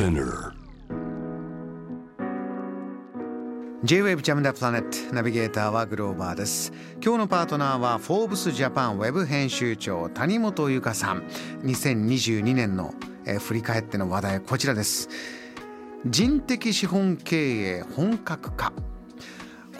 Spinner. J-Wave ジャムダプラネットナビゲーターはグローバーです。今日のパートナーはフォーブスジャパンウェブ編集長谷本由香さん。2022年の、えー振り返っての話題こちらです。人的資本経営本格化。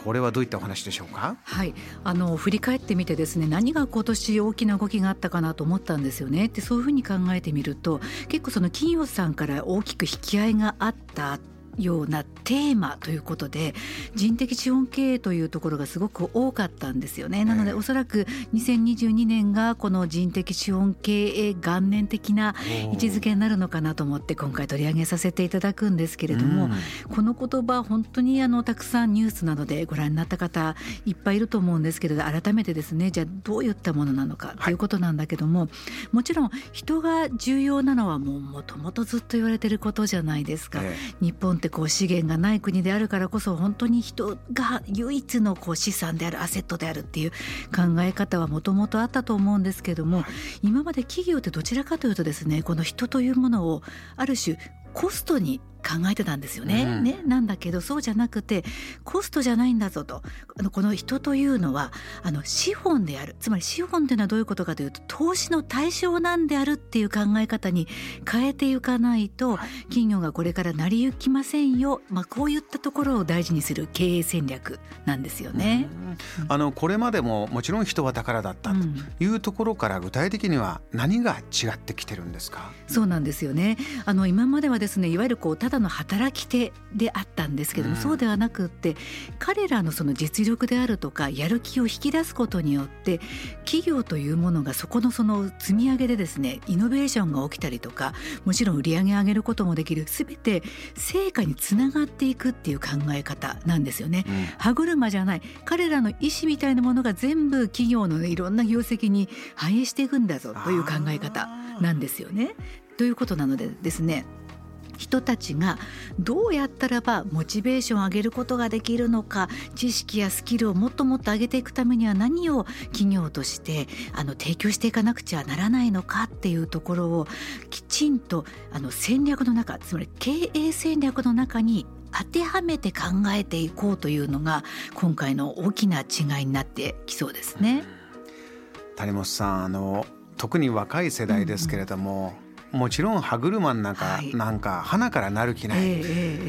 これはどういったお話でしょうか？はい、あの振り返ってみてですね何が今年大きな動きがあったかなと思ったんですよね。でそういうふうに考えてみると結構その企業さんから大きく引き合いがあったようなテーマということで人的資本経営というところがすごく多かったんですよね。なのでええおそらく2022年がこの人的資本経営元年的な位置づけになるのかなと思って今回取り上げさせていただくんですけれども、うん。この言葉本当にあのたくさんニュースなどでご覧になった方いっぱいいると思うんですけれど改めてですねじゃあどういったものなのかということなんだけども、もちろん人が重要なのはもうもともとずっと言われてることじゃないですか。え。日本ってこう資源がない国であるからこそ本当に人が唯一のこう資産であるアセットであるっていう考え方はもともとあったと思うんですけども、今まで企業ってどちらかというとですねこの人というものをある種コストに考えてたんですよね。うんねなんだけどそうじゃなくてコストじゃないんだぞと。あのこの人というのはあの資本である。つまり資本というのはどういうことかというと投資の対象なんであるっていう考え方に変えていかないと企業がこれから成り行きませんよ、まあ、こういったところを大事にする経営戦略なんですよね。あのこれまでももちろん人は宝だったとうん。いうところから具体的には何が違ってきてるんですか、そうなんですよね。あの今まではですねいわゆるこうただの働き手であったんですけども、うんそうではなくって彼らのその実力であるとかやる気を引き出すことによって企業というものがそこのその積み上げでですねイノベーションが起きたりとかもちろん売り上げ上げることもできる全て成果につながっていくっていう考え方なんですよね。歯車じゃない彼らの意思みたいなものが全部企業の、ね、いろんな業績に反映していくんだぞという考え方なんですよね。ということなのでですね人たちがどうやったらばモチベーションを上げることができるのか知識やスキルをもっともっと上げていくためには何を企業としてあの提供していかなくちゃならないのかっていうところをきちんとあの戦略の中つまり経営戦略の中に当てはめて考えていこうというのが今回の大きな違いになってきそうですね。谷本さんあの特に若い世代ですけれども、もちろん歯車の中、はい。なんか花からなる気ない、ええ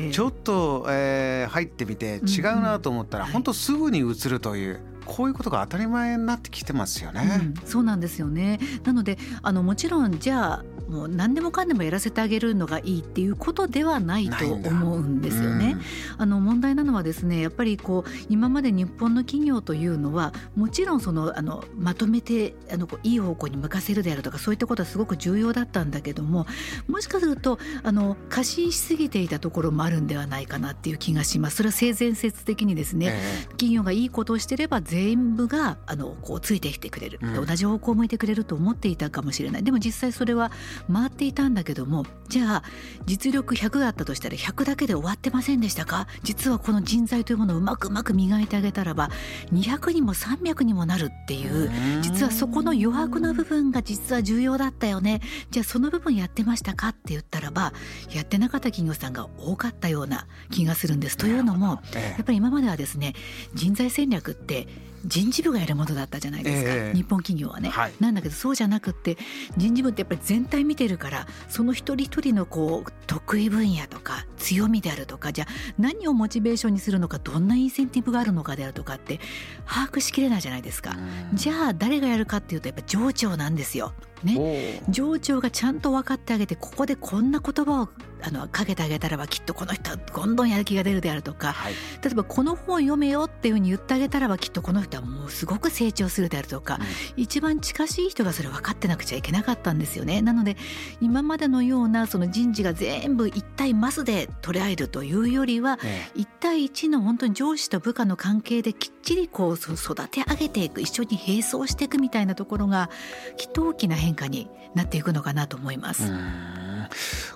ええちょっと、えー入ってみて違うなと思ったら、うんうん本当すぐに移るというこういうことが当たり前になってきてますよね。うん、そうなんですよね。なのであのもちろんじゃあもう何でもかんでもやらせてあげるのがいいっていうことではないと思うんですよね。あの問題なのはですねやっぱりこう今まで日本の企業というのはもちろんそのあのまとめてあのこういい方向に向かせるであるとかそういったことはすごく重要だったんだけどももしかするとあの過信しすぎていたところもあるんではないかなっていう気がします。それは性善説的にですね、え。企業がいいことをしてれば全部があのこうついてきてくれる、うん。同じ方向を向いてくれると思っていたかもしれない。でも実際それは回っていたんだけどもじゃあ実力100あったとしたら100だけで終わってませんでしたか？実はこの人材というものをうまくうまく磨いてあげたらば200にも300にもなるっていううん。実はそこの余白の部分が実は重要だったよね。じゃあその部分やってましたかって言ったらばやってなかった企業さんが多かったような気がするんです。というのもえ。やっぱり今まではですね人材戦略って人事部がやるものだったじゃないですか、ええ。日本企業はね、はい。なんだけどそうじゃなくって人事部ってやっぱり全体見てるからその一人一人のこう得意分野とか強みであるとかじゃあ何をモチベーションにするのかどんなインセンティブがあるのかであるとかって把握しきれないじゃないですか。うん。じゃあ誰がやるかっていうとやっぱ上長なんですよ。ね、上長がちゃんと分かってあげてここでこんな言葉をあのかけてあげたらばきっとこの人はどんどんやる気が出るであるとかはい例えばこの本読めよっていうふうに言ってあげたらばきっとこの人はもうすごく成長するであるとか、一番近しい人がそれ分かってなくちゃいけなかったんですよね。なので今までのようなその人事が全部一対マスで捉えるというよりはえ一対一の本当に上司と部下の関係できっちりこうそ育て上げていく一緒に並走していくみたいなところがきっと大きな変化になっていくのかなと思います。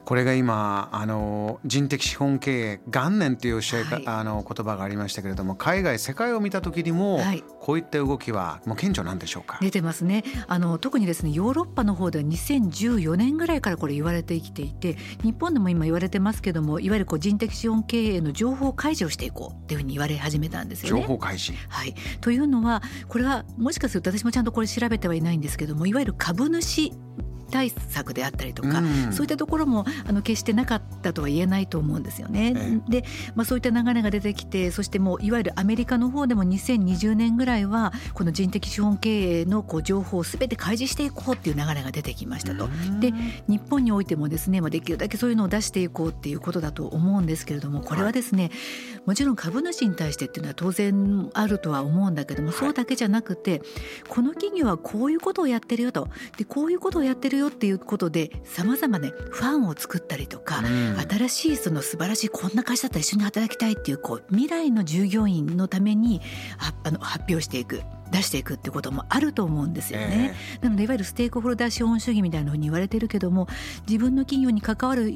これが今あの人的資本経営元年というおっしゃいか、はい。あの言葉がありましたけれども海外世界を見た時にも、はい。こういった動きはもう顕著なんでしょうか？出てますね。あの特にですねヨーロッパの方では2014年ぐらいからこれ言われてきていて日本でも今言われてますけどもいわゆるこう人的資本経営の情報開示をしていこうっていうふうに言われ始めたんですよ情ね。報開示。はい、というのはこれはもしかすると私もちゃんとこれ調べてはいないんですけどもいわゆる株主対策であったりとか、うん。そういったところもあの決してなかったとは言えないと思うんですよね。えで、まあ、そういった流れが出てきてそしてもういわゆるアメリカの方でも2020年ぐらいはこの人的資本経営のこう情報をすべて開示していこうっていう流れが出てきましたと。で日本においてもですね、まあ、できるだけそういうのを出していこうっていうことだと思うんですけれどもこれはですね、もちろん株主に対してっていうのは当然あるとは思うんだけども、そうだけじゃなくてこの企業はこういうことをやってるよと。でこういうことをやってるよっていうことでさまざまねファンを作ったりとか、うん。新しいその素晴らしいこんな会社だったら一緒に働きたいっていうこう未来の従業員のためにあの発表していく出していくってこともあると思うんですよね。なのでいわゆるステークホルダー資本主義みたいなふうに言われてるけども自分の企業に関わる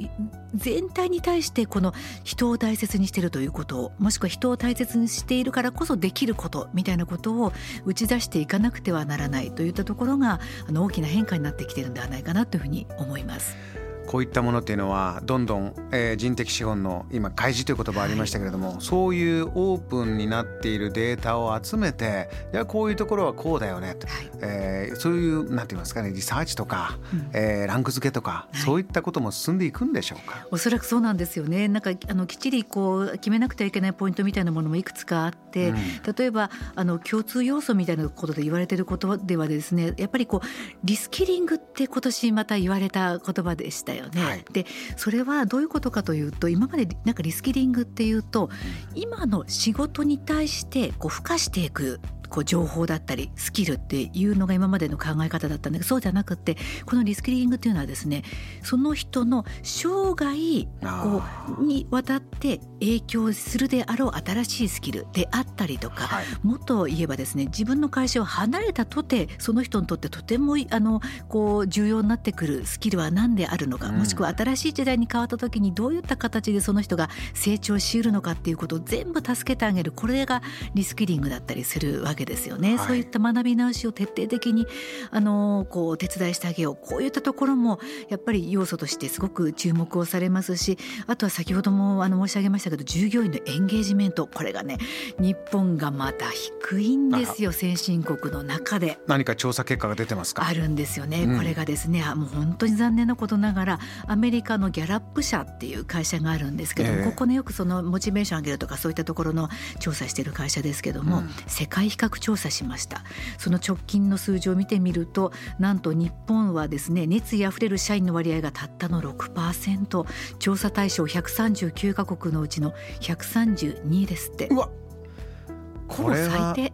全体に対してこの人を大切にしているということをもしくは人を大切にしているからこそできることみたいなことを打ち出していかなくてはならないといったところがあの大きな変化になってきているんではないかなというふうに思います。こういったものっていうのはどんどん、えー人的資本の今開示という言葉ありましたけれども、そういうオープンになっているデータを集めていやこういうところはこうだよねと、はい。えーそういうなんて言いますかねリサーチとか、うん。えーランク付けとか、はい。そういったことも進んでいくんでしょうか？おそらくそうなんですよね。なんかあのきっちりこう決めなくてはいけないポイントみたいなものもいくつかあって、うん。例えばあの共通要素みたいなことで言われていることではですね、やっぱりこうリスキリングって今年また言われた言葉でしたよね。はいで、それはどういうことかというと、今までなんかリスキリングっていうと、今の仕事に対してこう付加していく。こう情報だったりスキルっていうのが今までの考え方だったんだけどそうじゃなくてこのリスキリングっていうのはですねその人の生涯こあうにわたって影響するであろう新しいスキルであったりとか、はいもっと言えばですね自分の会社を離れたとてその人にとってとてもあのこう重要になってくるスキルは何であるのか、うん。もしくは新しい時代に変わった時にどういった形でその人が成長しうるのかっていうことを全部助けてあげる。これがリスキリングだったりするわけですよね。はい。そういった学び直しを徹底的にあのこうお手伝いしてあげよう。こういったところもやっぱり要素としてすごく注目をされますしあとは先ほどもあの申し上げましたけど従業員のエンゲージメント。これがね日本がまた低いんですよ先進国の中で。何か調査結果が出てますか？あるんですよね、うん。これがですねあもう本当に残念なことながらアメリカのギャラップ社っていう会社があるんですけども、ええ。ここねよくそのモチベーション上げるとかそういったところの調査してる会社ですけども、うん。世界比較調査しました。その直近の数字を見てみるとなんと日本はですね熱意あふれる社員の割合がたったの6%調査対象139カ国のうちの132ですって。これは最低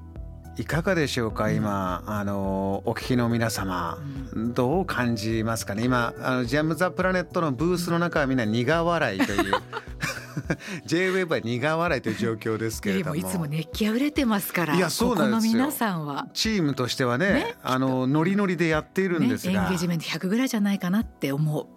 いかがでしょうか、うん今？あのお聞きの皆様、うどう感じますかね？今あのジャム・ザ・プラネットのブースの中はみんな苦笑いという。J-WAVE は苦笑いという状況ですけれども。いつも熱気あふれてますからいやそうなんです皆さんは。チームとしてはねねあのノリノリでやっているんですが、ゲージメント100ぐらいじゃないかなって思う。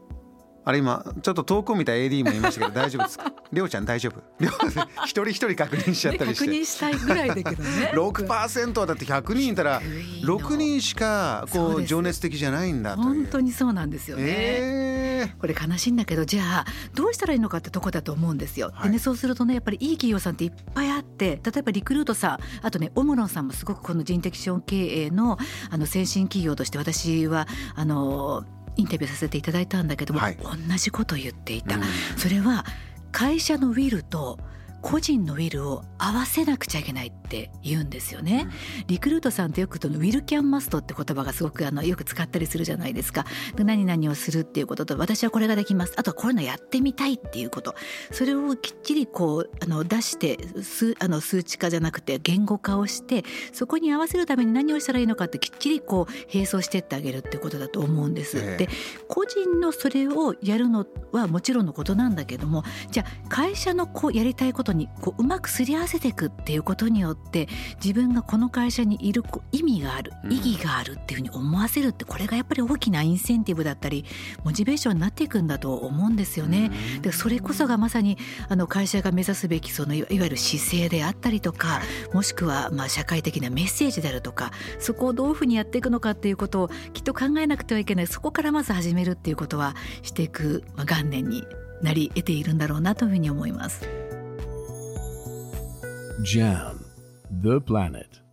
あれ今ちょっと遠く見た AD も言いましたけど大丈夫ですか？りょうちゃん大丈夫？一人一人確認しちゃったりして。確認したいぐらいだけどね。6%はだって100人いたら低いの。6人しかこう情熱的じゃないんだと本当にそうなんですよね。え。これ悲しいんだけどじゃあどうしたらいいのかってとこだと思うんですよ。はい。でねそうするとねやっぱりいい企業さんっていっぱいあって例えばリクルートさんあとねオムロンさんもすごくこの人的資本経営のあの先進企業として私はあのインタビューさせていただいたんだけども、はい同じこと言っていた。うんそれは会社のウィルと個人のウィルを合わせなくちゃいけないって言うんですよね。リクルートさんってよくそのウィルキャンマストって言葉がすごくあのよく使ったりするじゃないですか。で何々をするっていうことと私はこれができます。あとはこういうのやってみたいっていうこと。それをきっちりこうあの出して数あの数値化じゃなくて言語化をしてそこに合わせるために何をしたらいいのかってきっちりこう並走してってあげるってことだと思うんです。ええで個人のそれをやるのはもちろんのことなんだけどもじゃあ会社のこうやりたいことことにこううまくすり合わせていくっていうことによって自分がこの会社にいる意味がある意義があるっていうふうに思わせるってこれがやっぱり大きなインセンティブだったりモチベーションになっていくんだと思うんですよね。でそれこそがまさにあの会社が目指すべきそのいわゆる姿勢であったりとかもしくはまあ社会的なメッセージであるとかそこをどういうふうにやっていくのかっていうことをきっと考えなくてはいけないそこからまず始めるっていうことはしていく元年になり得ているんだろうなというふうに思います。JAM The Planet